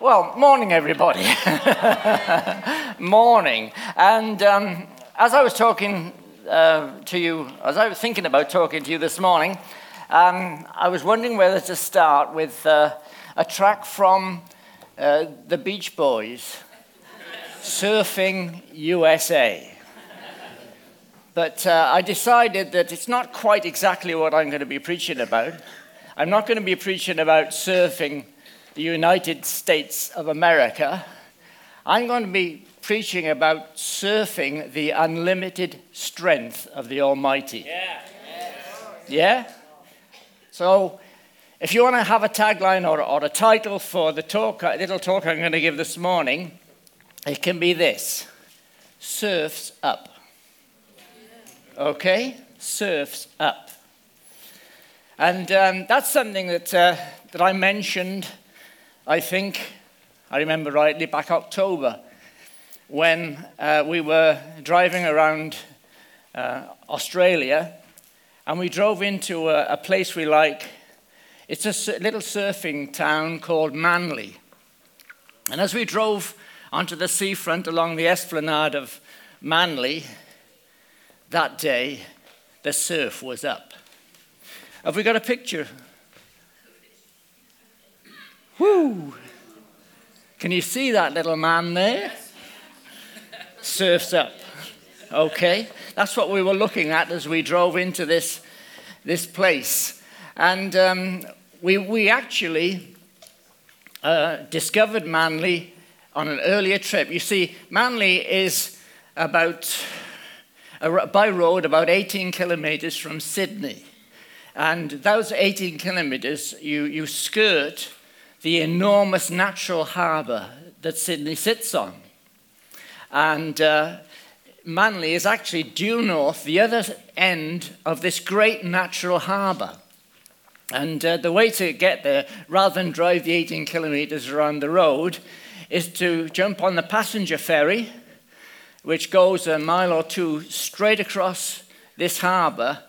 Well, morning, everybody. morning. And um, as I was talking uh, to you, as I was thinking about talking to you this morning, um, I was wondering whether to start with uh, a track from uh, the Beach Boys, Surfing USA. But uh, I decided that it's not quite exactly what I'm going to be preaching about. I'm not going to be preaching about surfing the United States of America, I'm going to be preaching about surfing the unlimited strength of the Almighty. Yeah? yeah? So, if you want to have a tagline or, or a title for the talk, little talk I'm going to give this morning, it can be this Surfs Up. Okay? Surfs Up. And um, that's something that, uh, that I mentioned I think, I remember rightly, back October, when uh, we were driving around uh, Australia and we drove into a, a place we like. It's a little surfing town called Manly. And as we drove onto the seafront along the esplanade of Manly, that day, the surf was up. Have we got a picture Whoo! Can you see that little man there? Surfs up. Okay, that's what we were looking at as we drove into this, this place. And um, we, we actually uh, discovered Manly on an earlier trip. You see, Manly is about, uh, by road, about 18 kilometers from Sydney. And those 18 kilometers, you, you skirt the enormous natural harbour that Sydney sits on. And uh, Manly is actually due north, the other end of this great natural harbour. And uh, the way to get there, rather than drive the 18 kilometres around the road, is to jump on the passenger ferry, which goes a mile or two straight across this harbour,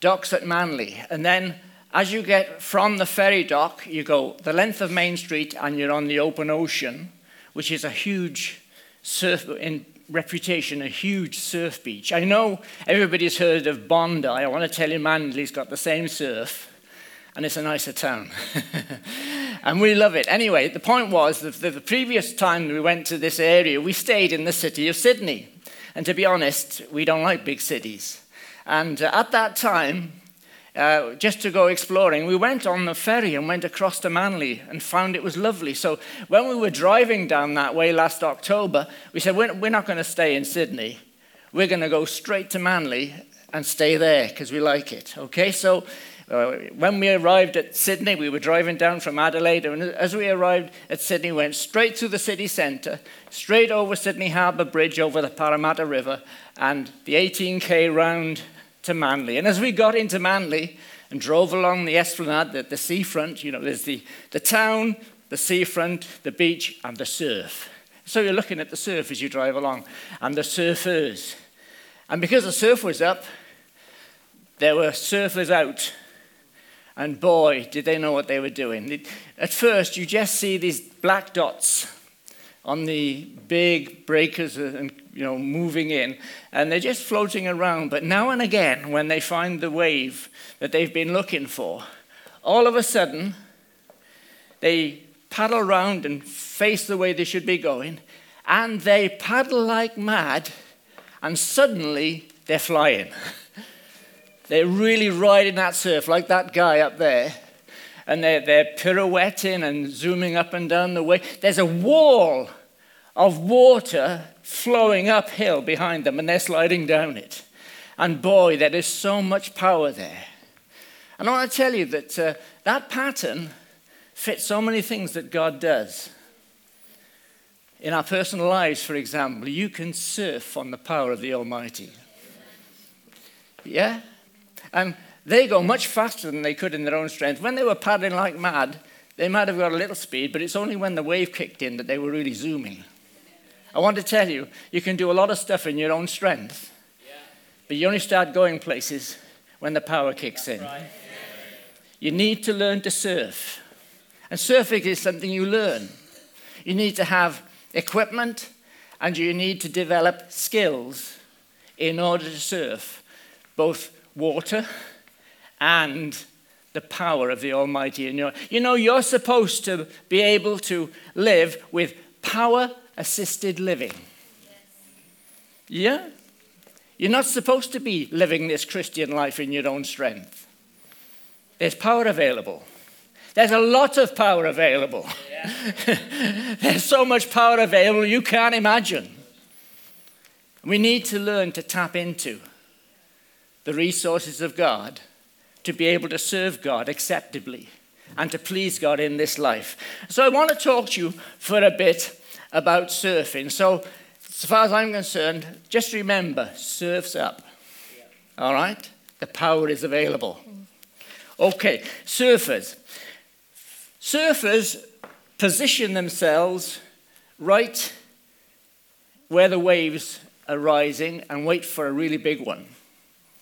docks at Manly, and then as you get from the ferry dock, you go the length of Main Street and you're on the open ocean, which is a huge surf in reputation, a huge surf beach. I know everybody's heard of Bondi. I want to tell you, Manly's got the same surf, and it's a nicer town. and we love it. Anyway, the point was that the previous time we went to this area, we stayed in the city of Sydney. And to be honest, we don't like big cities. And uh, at that time, uh, just to go exploring. We went on the ferry and went across to Manly and found it was lovely. So when we were driving down that way last October, we said, We're, we're not going to stay in Sydney. We're going to go straight to Manly and stay there because we like it. Okay, so uh, when we arrived at Sydney, we were driving down from Adelaide, and as we arrived at Sydney, we went straight through the city centre, straight over Sydney Harbour Bridge over the Parramatta River, and the 18k round to Manly. And as we got into Manly and drove along the esplanade, the, the seafront, you know, there's the, the town, the seafront, the beach, and the surf. So you're looking at the surf as you drive along, and the surfers. And because the surf was up, there were surfers out. And boy, did they know what they were doing. At first, you just see these black dots on the big breakers and you know moving in. And they're just floating around. But now and again when they find the wave that they've been looking for all of a sudden they paddle around and face the way they should be going. And they paddle like mad. And suddenly they're flying. They're really riding that surf like that guy up there. And they're, they're pirouetting and zooming up and down the way. There's a wall of water flowing uphill behind them, and they're sliding down it. And boy, there is so much power there. And I want to tell you that uh, that pattern fits so many things that God does. In our personal lives, for example, you can surf on the power of the Almighty. Yeah? And they go much faster than they could in their own strength. When they were paddling like mad, they might have got a little speed, but it's only when the wave kicked in that they were really zooming. I want to tell you, you can do a lot of stuff in your own strength, but you only start going places when the power kicks in. You need to learn to surf. And surfing is something you learn. You need to have equipment and you need to develop skills in order to surf both water and the power of the Almighty in your. You know, you're supposed to be able to live with power assisted living. Yeah? You're not supposed to be living this Christian life in your own strength. There's power available. There's a lot of power available. Yeah. There's so much power available you can't imagine. We need to learn to tap into the resources of God to be able to serve God acceptably and to please God in this life. So I want to talk to you for a bit about surfing. So, as far as I'm concerned, just remember surf's up. All right? The power is available. Okay, surfers. Surfers position themselves right where the waves are rising and wait for a really big one.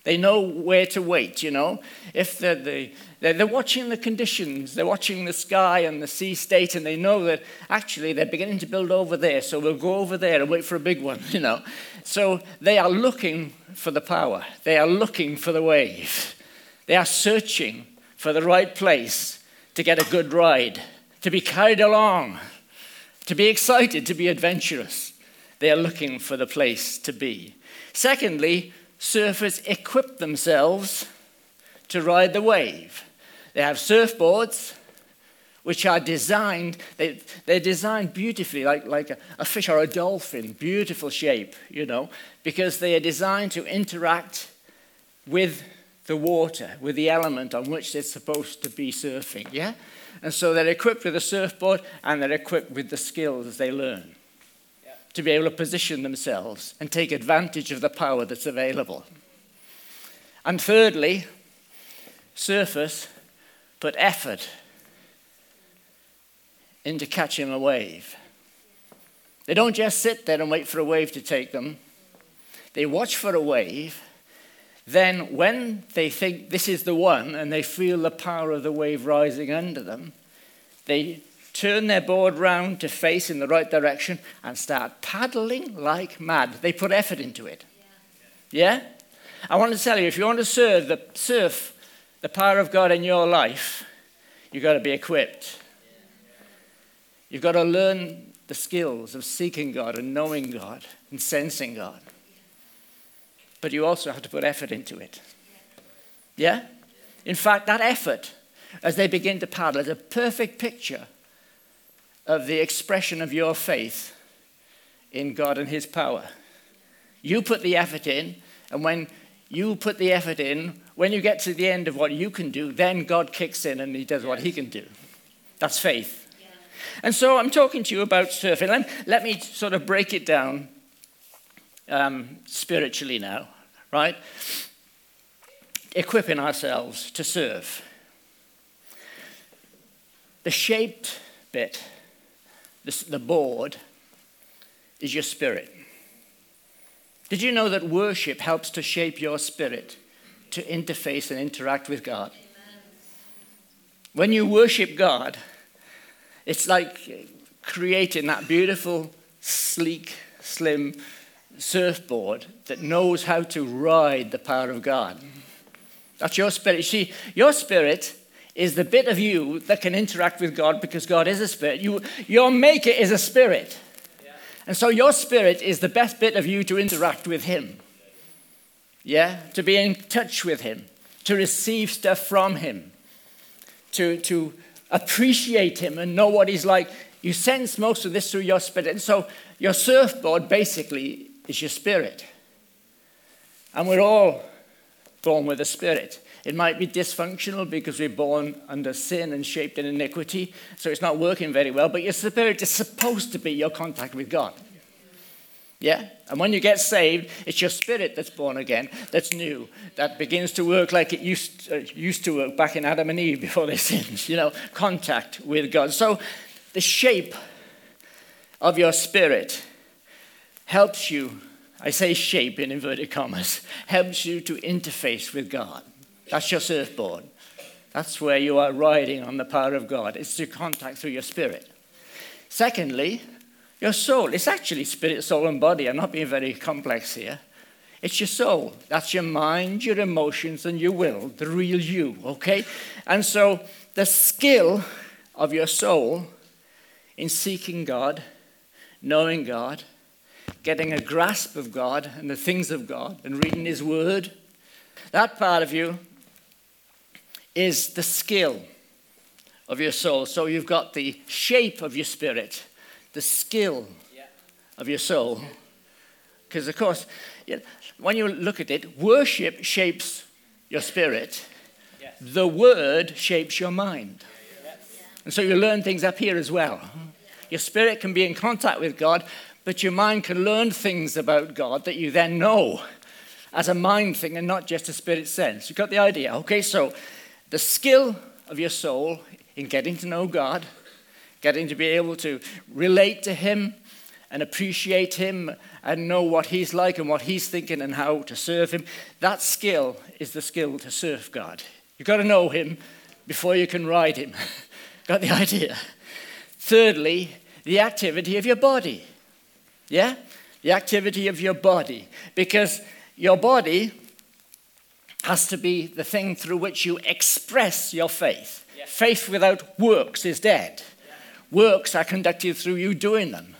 They know where to wait, you know. If they're, the, they're, they're watching the conditions, they're watching the sky and the sea state, and they know that actually they're beginning to build over there, so we'll go over there and wait for a big one, you know. So they are looking for the power, they are looking for the wave, they are searching for the right place to get a good ride, to be carried along, to be excited, to be adventurous. They are looking for the place to be. Secondly, surfers equip themselves to ride the wave. They have surfboards, which are designed, they, they're designed beautifully, like, like a, a fish or a dolphin, beautiful shape, you know, because they are designed to interact with the water, with the element on which they're supposed to be surfing, yeah? And so they're equipped with a surfboard and they're equipped with the skills they learn to be able to position themselves and take advantage of the power that's available. And thirdly, surfers put effort into catching a wave. They don't just sit there and wait for a wave to take them. They watch for a wave. Then, when they think this is the one and they feel the power of the wave rising under them, they turn their board round to face in the right direction, and start paddling like mad. They put effort into it. Yeah? yeah? I want to tell you if you want to surf the, surf the power of God in your life, you've got to be equipped. You've got to learn the skills of seeking God and knowing God and sensing God. But you also have to put effort into it. Yeah? In fact, that effort, as they begin to paddle, is a perfect picture of the expression of your faith in God and His power. You put the effort in, and when you put the effort in, when you get to the end of what you can do, then God kicks in and He does what He can do. That's faith. Yeah. And so I'm talking to you about surfing. Let, let me sort of break it down um, spiritually now, right? Equipping ourselves to serve. The shaped bit the board is your spirit. Did you know that worship helps to shape your spirit to interface and interact with God? When you worship God, it's like creating that beautiful, sleek, slim surfboard that knows how to ride the power of God. That's your spirit. See, your spirit is the bit of you that can interact with God because God is a spirit. You, your maker is a spirit. And so your spirit is the best bit of you to interact with Him. Yeah? To be in touch with Him, to receive stuff from Him, to, to appreciate Him and know what He's like. You sense most of this through your spirit. And so your surfboard basically is your spirit. And we're all born with a spirit. It might be dysfunctional because we're born under sin and shaped in iniquity, so it's not working very well, but your spirit is supposed to be your contact with God. Yeah? And when you get saved, it's your spirit that's born again, that's new, that begins to work like it used, uh, used to work back in Adam and Eve before they sinned, you know, contact with God. So the shape of your spirit helps you, I say shape in inverted commas, helps you to interface with God. That's your surfboard. That's where you are riding on the power of God. It's to contact through your spirit. Secondly, your soul. It's actually spirit, soul, and body. I'm not being very complex here. It's your soul. That's your mind, your emotions, and your will, the real you, okay? And so the skill of your soul in seeking God, knowing God, getting a grasp of God and the things of God, and reading His Word, that part of you is the skill of your soul. So you've got the shape of your spirit, the skill of your soul. Because, of course, when you look at it, worship shapes your spirit, the word shapes your mind. And so you learn things up here as well. Your spirit can be in contact with God, but your mind can learn things about God that you then know as a mind thing and not just a spirit sense. You got the idea? Okay, so the skill of your soul in getting to know God, getting to be able to relate to Him and appreciate Him and know what He's like and what He's thinking and how to serve Him. That skill is the skill to serve God. You've got to know Him before you can ride Him. got the idea? Thirdly, the activity of your body. Yeah? The activity of your body. Because your body has to be the thing through which you express your faith. Faith without works is dead. Works are conducted through you doing them.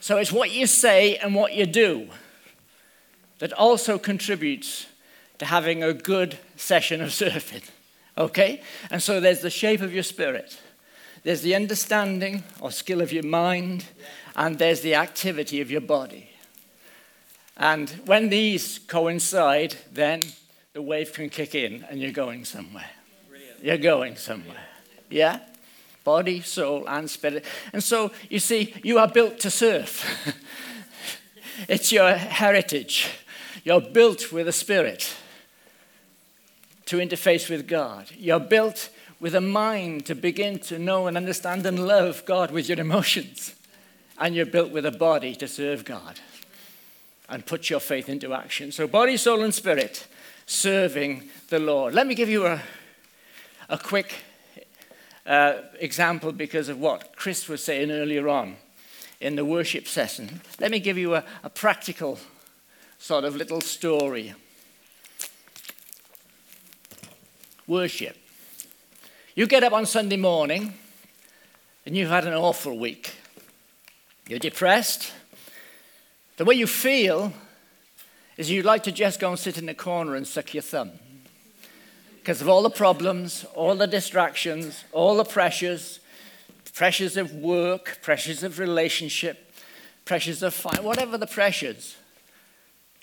So it's what you say and what you do that also contributes to having a good session of surfing. Okay? And so there's the shape of your spirit, there's the understanding or skill of your mind, and there's the activity of your body. And when these coincide, then the wave can kick in and you're going somewhere. You're going somewhere. Yeah? Body, soul, and spirit. And so, you see, you are built to serve, it's your heritage. You're built with a spirit to interface with God. You're built with a mind to begin to know and understand and love God with your emotions. And you're built with a body to serve God and put your faith into action. So, body, soul, and spirit serving the Lord. Let me give you a, a quick uh, example because of what Chris was saying earlier on in the worship session. Let me give you a, a practical sort of little story. Worship. You get up on Sunday morning and you've had an awful week. You're depressed. The way you feel is you'd like to just go and sit in the corner and suck your thumb because of all the problems, all the distractions, all the pressures, pressures of work, pressures of relationship, pressures of fight, whatever the pressures,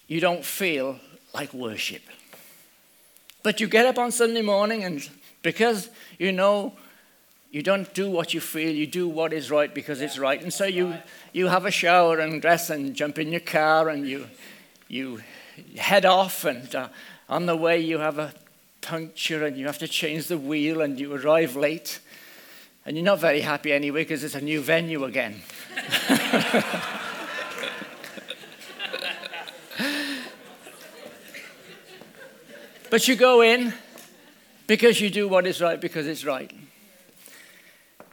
you don't feel like worship. But you get up on Sunday morning, and because you know you don't do what you feel, you do what is right because it's right. And so you, you have a shower and dress and jump in your car and you, you head off, and uh, on the way you have a puncture and you have to change the wheel and you arrive late. And you're not very happy anyway because it's a new venue again. but you go in because you do what is right because it's right.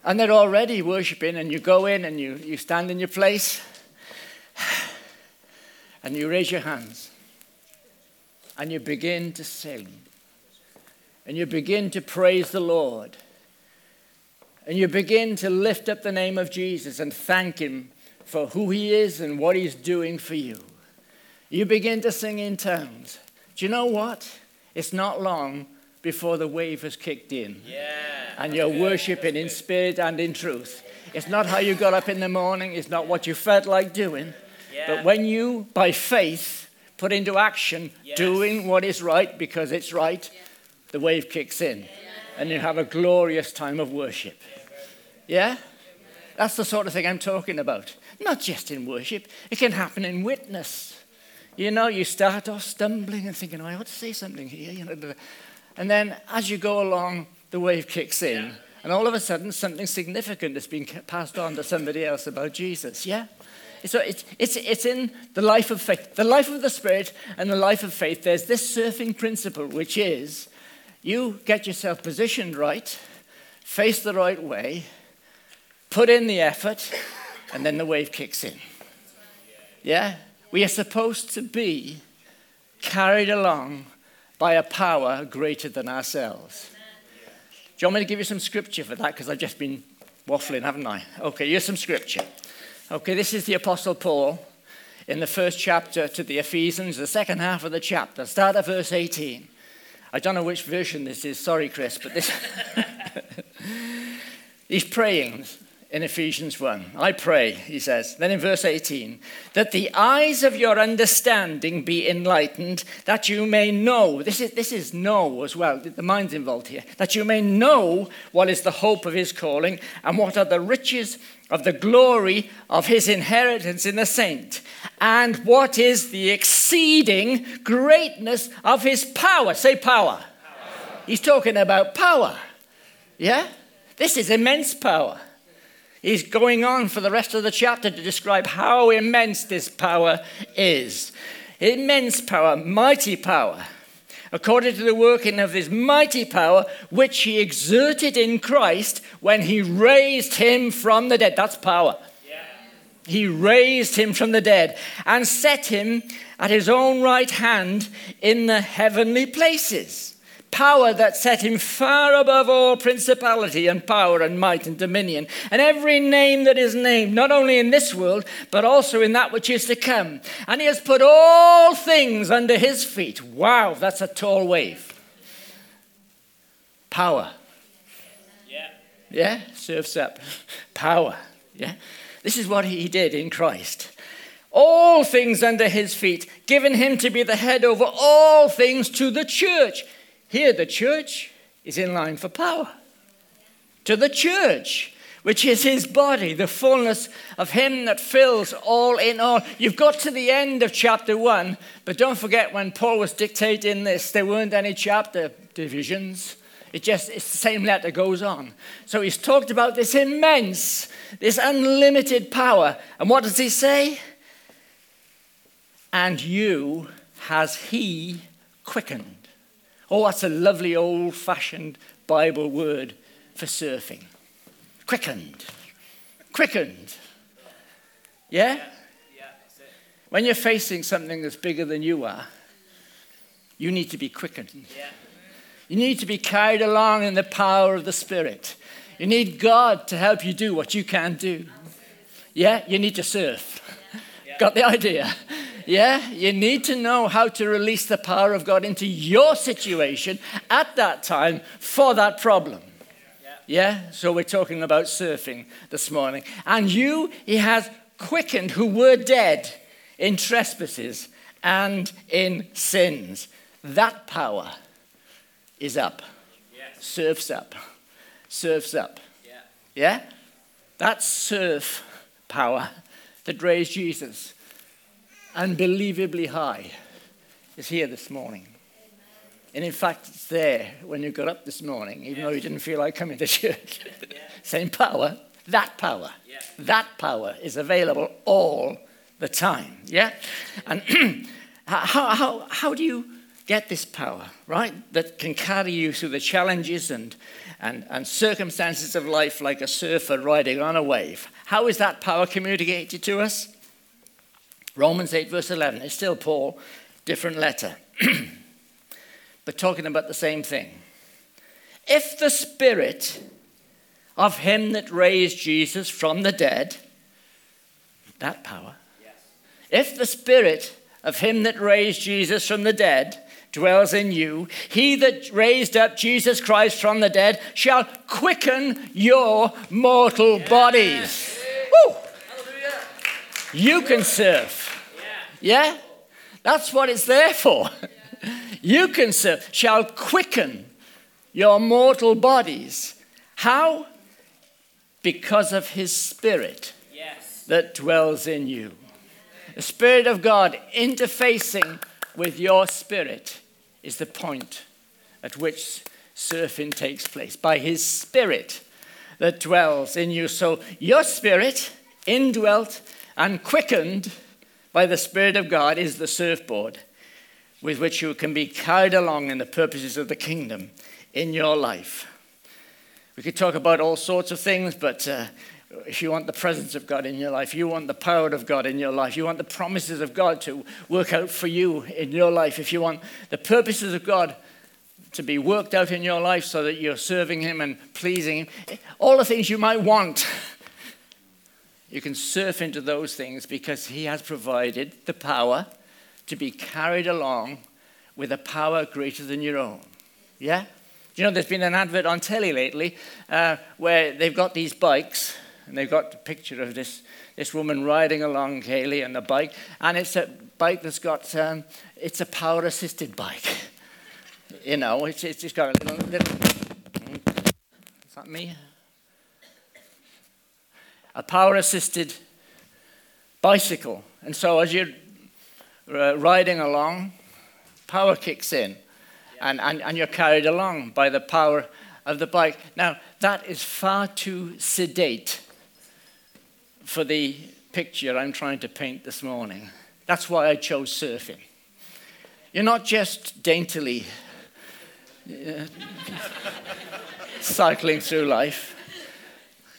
And they're already worshiping, and you go in and you, you stand in your place and you raise your hands and you begin to sing and you begin to praise the Lord and you begin to lift up the name of Jesus and thank Him for who He is and what He's doing for you. You begin to sing in tongues. Do you know what? It's not long before the wave has kicked in. Yeah. And you're worshiping in spirit and in truth. It's not how you got up in the morning, it's not what you felt like doing. Yeah. But when you, by faith, put into action yes. doing what is right because it's right, the wave kicks in and you have a glorious time of worship. Yeah? That's the sort of thing I'm talking about. Not just in worship, it can happen in witness. You know, you start off stumbling and thinking, oh, I ought to say something here. You know, and then as you go along, the wave kicks in. And all of a sudden, something significant is being passed on to somebody else about Jesus. Yeah? So it's, it's, it's in the life of faith. The life of the Spirit and the life of faith, there's this surfing principle, which is you get yourself positioned right, face the right way, put in the effort, and then the wave kicks in. Yeah? We are supposed to be carried along by a power greater than ourselves. Do you want me to give you some scripture for that? Because I've just been waffling, haven't I? Okay, here's some scripture. Okay, this is the Apostle Paul in the first chapter to the Ephesians, the second half of the chapter. Start at verse 18. I don't know which version this is. Sorry, Chris, but this. He's praying in Ephesians 1. I pray, he says. Then in verse 18, that the eyes of your understanding be enlightened, that you may know. This is, this is know as well, the mind's involved here. That you may know what is the hope of his calling and what are the riches of the glory of his inheritance in the saint, and what is the exceeding greatness of his power. Say power. power. He's talking about power. Yeah? This is immense power. He's going on for the rest of the chapter to describe how immense this power is. Immense power, mighty power, according to the working of his mighty power, which he exerted in Christ when he raised him from the dead. That's power. He raised him from the dead and set him at his own right hand in the heavenly places power that set him far above all principality and power and might and dominion, and every name that is named, not only in this world, but also in that which is to come. And he has put all things under his feet. Wow, that's a tall wave. Power. Yeah. Yeah, surfs up. Power. Yeah. This is what he did in Christ all things under his feet, given him to be the head over all things to the church. Here, the church is in line for power. To the church, which is his body, the fullness of him that fills all in all. You've got to the end of chapter one, but don't forget when Paul was dictating this, there weren't any chapter divisions. It just, it's the same letter goes on. So he's talked about this immense, this unlimited power. And what does he say? And you has he quickened. Oh, that's a lovely old fashioned Bible word for surfing. Quickened. Quickened. Yeah? Yeah. When you're facing something that's bigger than you are, you need to be quickened. Yeah. You need to be carried along in the power of the Spirit. You need God to help you do what you can't do. Yeah? You need to surf. Got the idea? Yeah, you need to know how to release the power of God into your situation at that time for that problem. Yeah, so we're talking about surfing this morning. And you, he has quickened who were dead in trespasses and in sins. That power is up. Yes. Surfs up. Surfs up. Yeah. yeah? That surf power that raised Jesus unbelievably high is here this morning. And in fact, it's there when you got up this morning, even though you didn't feel like coming to church. Same power, that power, that power is available all the time. Yeah? And how, how, how do you get this power, right? That can carry you through the challenges and, and, and circumstances of life like a surfer riding on a wave. How is that power communicated to us? Romans 8, verse 11. It's still Paul, different letter, but talking about the same thing. If the spirit of him that raised Jesus from the dead, that power, yes. if the spirit of him that raised Jesus from the dead dwells in you, he that raised up Jesus Christ from the dead shall quicken your mortal yes. bodies. You can serve. Yeah? That's what it's there for. you can serve, shall quicken your mortal bodies. How? Because of his spirit yes. that dwells in you. The Spirit of God interfacing with your spirit is the point at which surfing takes place. By his spirit that dwells in you. So your spirit, indwelt and quickened by the Spirit of God is the surfboard with which you can be carried along in the purposes of the kingdom in your life. We could talk about all sorts of things, but uh, if you want the presence of God in your life, you want the power of God in your life, you want the promises of God to work out for you in your life, if you want the purposes of God to be worked out in your life so that you're serving Him and pleasing Him, all the things you might want, you can surf into those things because He has provided the power to be carried along with a power greater than your own. Yeah? Do You know, there's been an advert on telly lately uh, where they've got these bikes and they've got a picture of this, this woman riding along gaily on a bike, and it's a bike that's got, um, it's a power assisted bike. you know, it's, it's just got a little, little, is that me? A power assisted bicycle. And so as you're uh, riding along, power kicks in, and, and, and you're carried along by the power of the bike. Now, that is far too sedate for the picture I'm trying to paint this morning. That's why I chose surfing. You're not just daintily uh, cycling through life.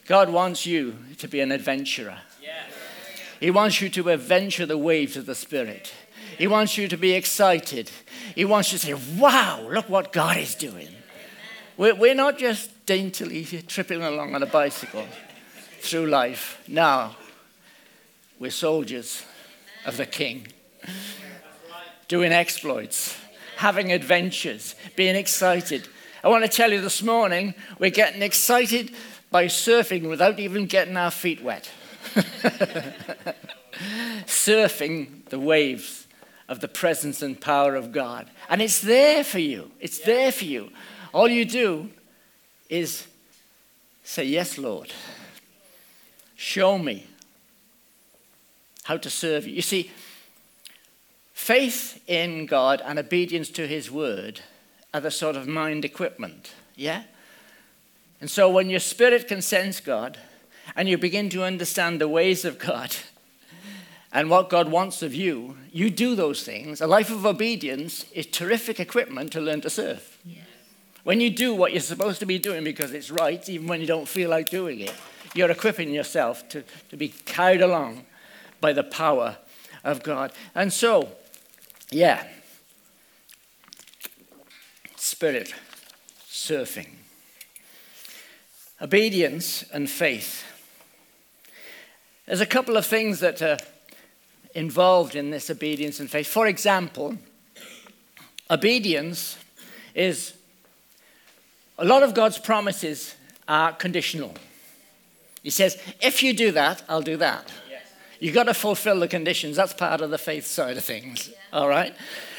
God wants you to be an adventurer. He wants you to adventure the waves of the Spirit. He wants you to be excited. He wants you to say, Wow, look what God is doing. We're, we're not just daintily tripping along on a bicycle through life. Now, we're soldiers of the King, doing exploits, having adventures, being excited. I want to tell you this morning, we're getting excited by surfing without even getting our feet wet. surfing the waves of the presence and power of God. And it's there for you. It's there for you. All you do is say, Yes, Lord. Show me how to serve you. You see, faith in God and obedience to His word are the sort of mind equipment, yeah? And so when your spirit can sense God and you begin to understand the ways of God and what God wants of you, you do those things. A life of obedience is terrific equipment to learn to serve. Yeah. When you do what you're supposed to be doing because it's right, even when you don't feel like doing it, you're equipping yourself to, to be carried along by the power of God. And so, yeah, spirit surfing, obedience and faith. There's a couple of things that are involved in this obedience and faith. For example, obedience is a lot of God's promises are conditional. He says, if you do that, I'll do that. Yes. You've got to fulfill the conditions. That's part of the faith side of things. Yeah. All right?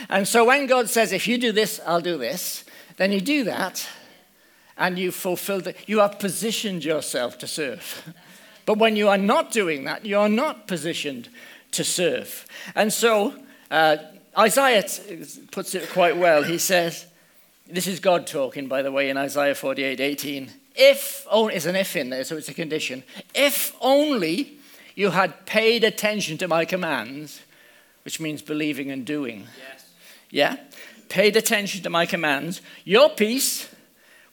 And so when God says, if you do this, I'll do this, then you do that and you fulfill it. You have positioned yourself to serve. But when you are not doing that, you are not positioned to serve. And so uh, Isaiah puts it quite well. He says, this is God talking, by the way, in Isaiah 48 18 if only, there's an if in there, so it's a condition. If only you had paid attention to my commands, which means believing and doing. Yes. Yeah? Paid attention to my commands, your peace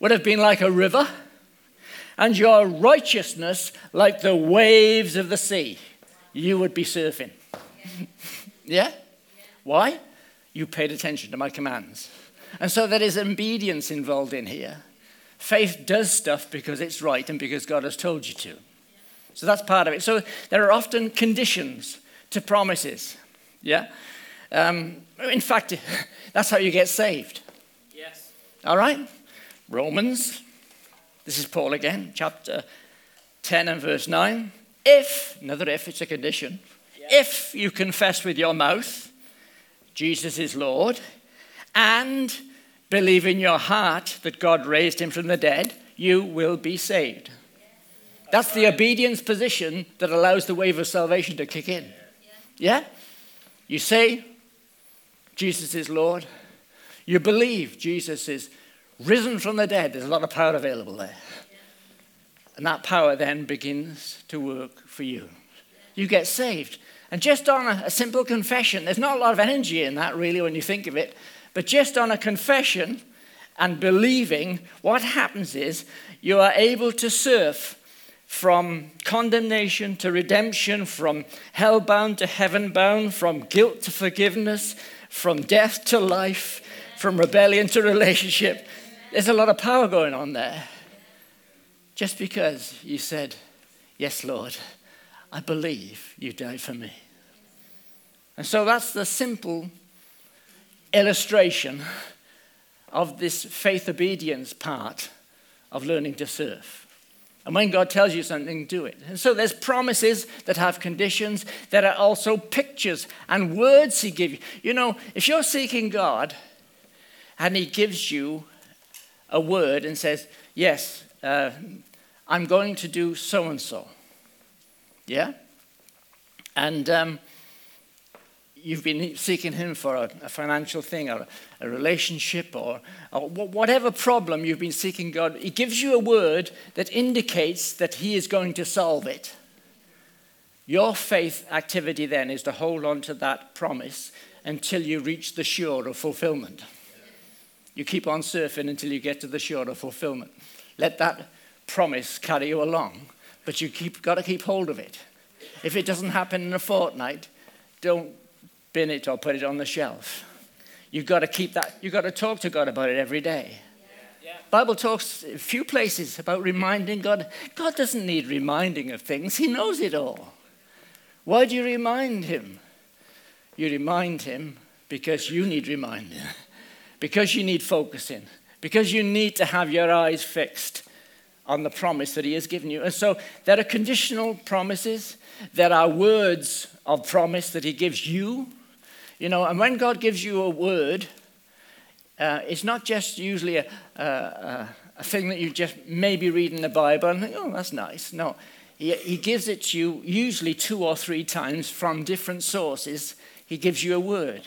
would have been like a river, and your righteousness like the waves of the sea. You would be surfing. yeah? Why? You paid attention to my commands. And so there is obedience involved in here. Faith does stuff because it's right and because God has told you to. So that's part of it. So there are often conditions to promises. Yeah? Um, in fact, that's how you get saved. Yes. All right? Romans, this is Paul again, chapter 10 and verse 9. If, another if, it's a condition, if you confess with your mouth Jesus is Lord and believe in your heart that God raised him from the dead, you will be saved. That's the obedience position that allows the wave of salvation to kick in. Yeah? You say, Jesus is Lord. You believe Jesus is risen from the dead. There's a lot of power available there. And that power then begins to work for you. You get saved. And just on a, a simple confession, there's not a lot of energy in that, really, when you think of it. But just on a confession and believing, what happens is you are able to surf from condemnation to redemption, from hell bound to heaven bound, from guilt to forgiveness, from death to life, from rebellion to relationship. There's a lot of power going on there. Just because you said, Yes, Lord, I believe you died for me. And so that's the simple illustration of this faith obedience part of learning to serve. And when God tells you something, do it. And so there's promises that have conditions. There are also pictures and words He gives you. You know, if you're seeking God and He gives you a word and says, Yes, uh, I'm going to do so and so. Yeah? And um, you've been seeking Him for a, a financial thing or a, a relationship or, or, whatever problem you've been seeking God, He gives you a word that indicates that He is going to solve it. Your faith activity then is to hold on to that promise until you reach the shore of fulfillment. You keep on surfing until you get to the shore of fulfillment. Let that promise carry you along, but you keep got to keep hold of it. If it doesn't happen in a fortnight, don't bin it or put it on the shelf. You've got to keep that, you've got to talk to God about it every day. Yeah. Bible talks a few places about reminding God. God doesn't need reminding of things, He knows it all. Why do you remind Him? You remind Him because you need reminding, because you need focusing, because you need to have your eyes fixed on the promise that He has given you. And so there are conditional promises, there are words of promise that He gives you you know, and when God gives you a word, uh, it's not just usually a, a, a, thing that you just maybe read in the Bible and think, oh, that's nice. No, he, he gives it to you usually two or three times from different sources. He gives you a word.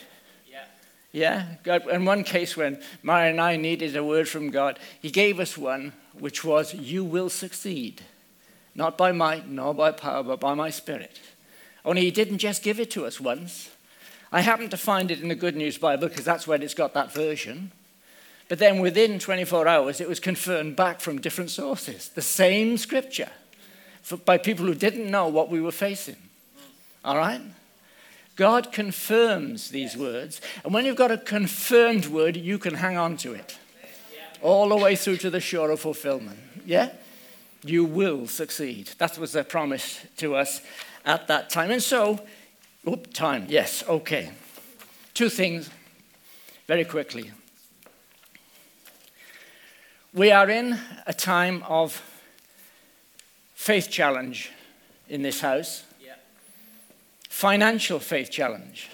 Yeah. God, in one case, when Mary and I needed a word from God, He gave us one which was, You will succeed. Not by might, nor by power, but by my spirit. Only He didn't just give it to us once. I happened to find it in the Good News Bible because that's where it's got that version. But then within 24 hours, it was confirmed back from different sources, the same scripture, for, by people who didn't know what we were facing. All right? God confirms these words. And when you've got a confirmed word, you can hang on to it all the way through to the shore of fulfillment. Yeah? You will succeed. That was a promise to us at that time. And so, Oop, time. Yes, okay. Two things very quickly. We are in a time of faith challenge in this house. Financial faith challenge.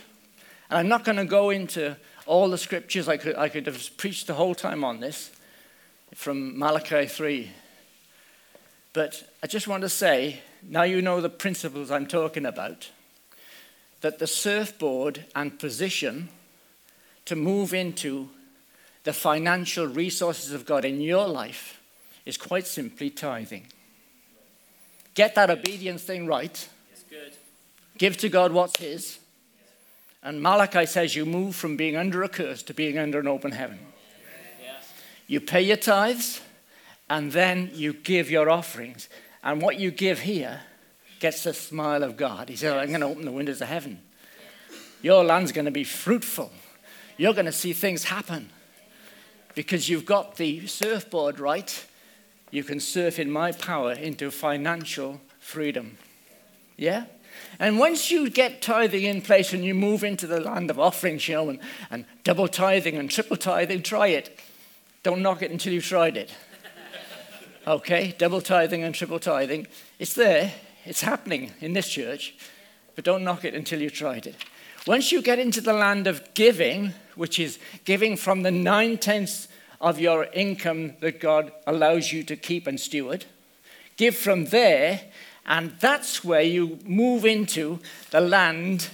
And I'm not going to go into all the scriptures. I could, I could have preached the whole time on this from Malachi 3. But I just want to say, now you know the principles I'm talking about that the surfboard and position to move into the financial resources of God in your life is quite simply tithing. Get that obedience thing right. Give to God what's His. And Malachi says you move from being under a curse to being under an open heaven. You pay your tithes, and then you give your offerings. And what you give here gets the smile of God. He said, I'm going to open the windows of heaven. Your land's going to be fruitful. You're going to see things happen because you've got the surfboard right. You can surf in my power into financial freedom. Yeah? And once you get tithing in place and you move into the land of offerings, you know, and, and double tithing and triple tithing, try it. Don't knock it until you've tried it. Okay? Double tithing and triple tithing. It's there. It's happening in this church, but don't knock it until you've tried it. Once you get into the land of giving, which is giving from the nine tenths of your income that God allows you to keep and steward, give from there, and that's where you move into the land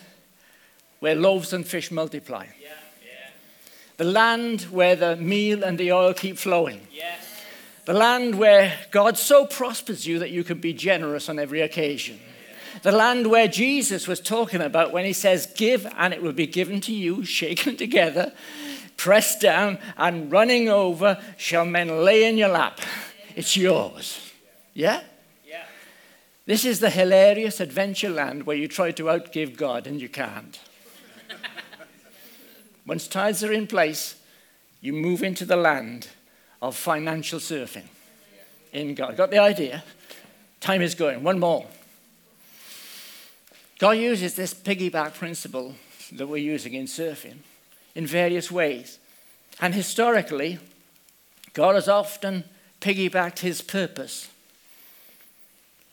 where loaves and fish multiply. Yeah, yeah. The land where the meal and the oil keep flowing. Yes. The land where God so prospers you that you can be generous on every occasion. The land where Jesus was talking about when he says, Give and it will be given to you, shaken together, pressed down, and running over shall men lay in your lap. It's yours. Yeah. This is the hilarious adventure land where you try to outgive God and you can't. Once tithes are in place, you move into the land of financial surfing in God. Got the idea? Time is going. One more. God uses this piggyback principle that we're using in surfing in various ways. And historically, God has often piggybacked his purpose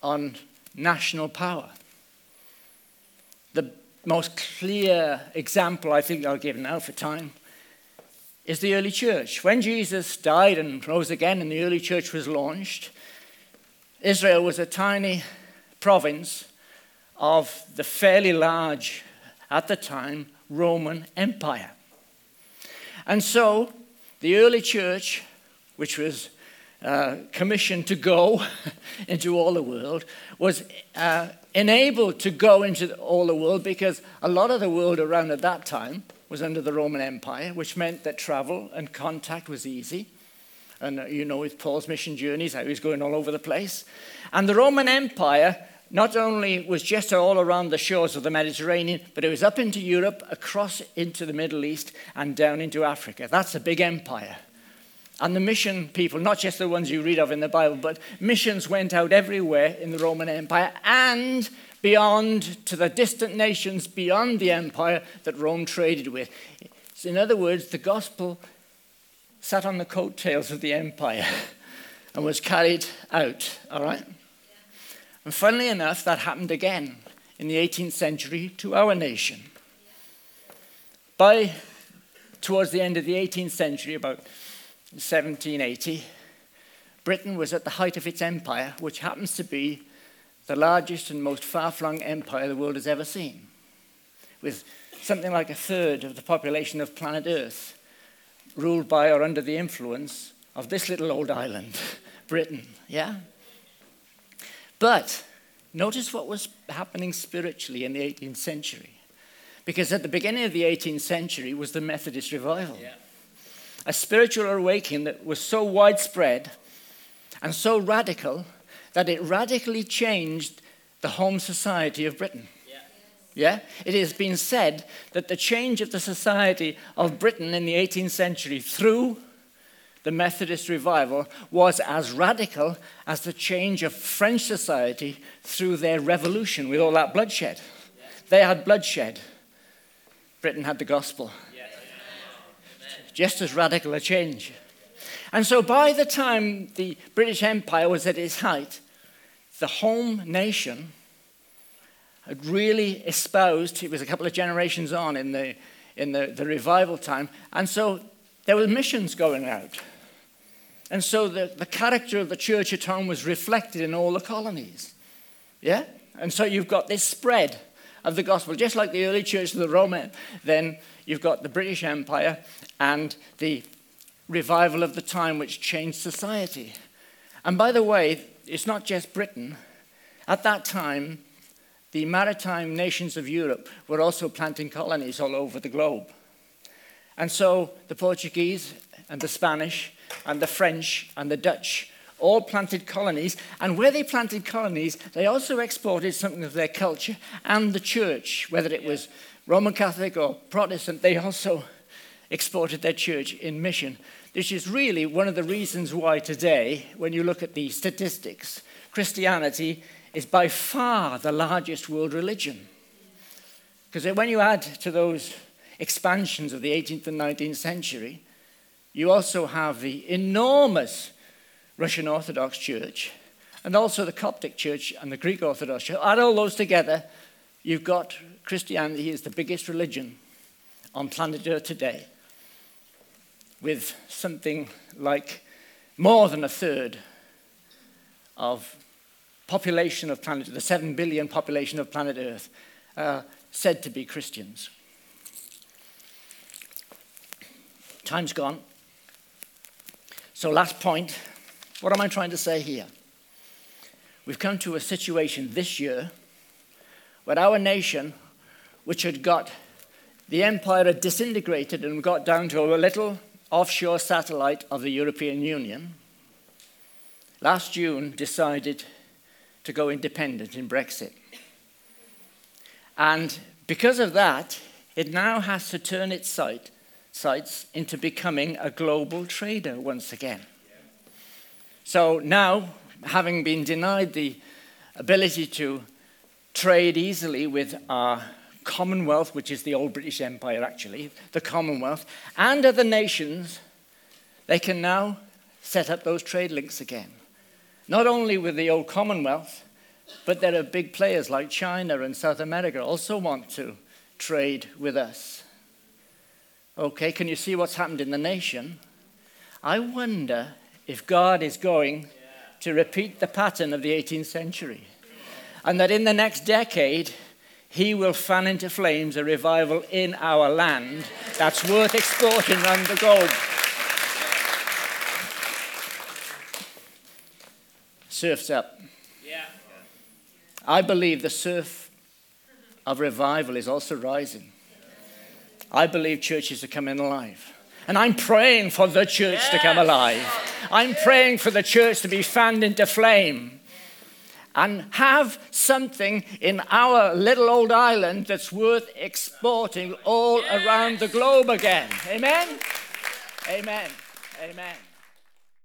on national power. The most clear example I think I'll give now for time is the early church. When Jesus died and rose again and the early church was launched, Israel was a tiny province of the fairly large, at the time, Roman Empire. And so the early church, which was uh, commissioned to go into all the world, was uh, enabled to go into all the world because a lot of the world around at that time was under the Roman Empire, which meant that travel and contact was easy. And uh, you know, with Paul's mission journeys, how he was going all over the place. And the Roman Empire not only was just all around the shores of the Mediterranean, but it was up into Europe, across into the Middle East, and down into Africa. That's a big empire. And the mission people, not just the ones you read of in the Bible, but missions went out everywhere in the Roman Empire and beyond to the distant nations beyond the empire that Rome traded with. So in other words, the gospel sat on the coattails of the empire and was carried out, all right? And funnily enough, that happened again in the 18th century to our nation. By towards the end of the 18th century, about 1780, Britain was at the height of its empire, which happens to be the largest and most far flung empire the world has ever seen, with something like a third of the population of planet Earth ruled by or under the influence of this little old island, Britain. Yeah? But notice what was happening spiritually in the 18th century. Because at the beginning of the 18th century was the Methodist revival. Yeah. A spiritual awakening that was so widespread and so radical that it radically changed the home society of Britain. Yeah? It has been said that the change of the society of Britain in the 18th century through the Methodist revival was as radical as the change of French society through their revolution with all that bloodshed. They had bloodshed, Britain had the gospel. Just as radical a change. And so by the time the British Empire was at its height, the home nation had really espoused, it was a couple of generations on in the, in the, the revival time, and so there were missions going out. And so the, the character of the church at home was reflected in all the colonies. Yeah? And so you've got this spread of the gospel, just like the early church of the Roman. Then you've got the British Empire and the revival of the time which changed society. And by the way, it's not just Britain. At that time, the maritime nations of Europe were also planting colonies all over the globe. And so the Portuguese and the Spanish and the French and the Dutch all planted colonies. And where they planted colonies, they also exported something of their culture and the church, whether it was Roman Catholic or Protestant, they also exported their church in mission. This is really one of the reasons why today, when you look at the statistics, Christianity is by far the largest world religion. Because when you add to those expansions of the 18th and 19th century, you also have the enormous Russian Orthodox Church and also the Coptic Church and the Greek Orthodox Church. Add all those together, you've got Christianity is the biggest religion on planet Earth today with something like more than a third of population of planet the 7 billion population of planet earth uh, said to be christians time's gone so last point what am i trying to say here we've come to a situation this year where our nation which had got the empire had disintegrated and got down to a little offshore satellite of the European Union, last June decided to go independent in Brexit. And because of that, it now has to turn its sight, sights into becoming a global trader once again. So now, having been denied the ability to trade easily with our Commonwealth, which is the old British Empire actually, the Commonwealth, and other nations, they can now set up those trade links again. Not only with the old Commonwealth, but there are big players like China and South America also want to trade with us. Okay, can you see what's happened in the nation? I wonder if God is going to repeat the pattern of the 18th century. And that in the next decade, he will fan into flames a revival in our land that's worth exporting around the globe. Surf's up. I believe the surf of revival is also rising. I believe churches are coming alive. And I'm praying for the church yes. to come alive. I'm praying for the church to be fanned into flame and have something in our little old island that's worth exporting all yes. around the globe again. Amen? Amen. Amen.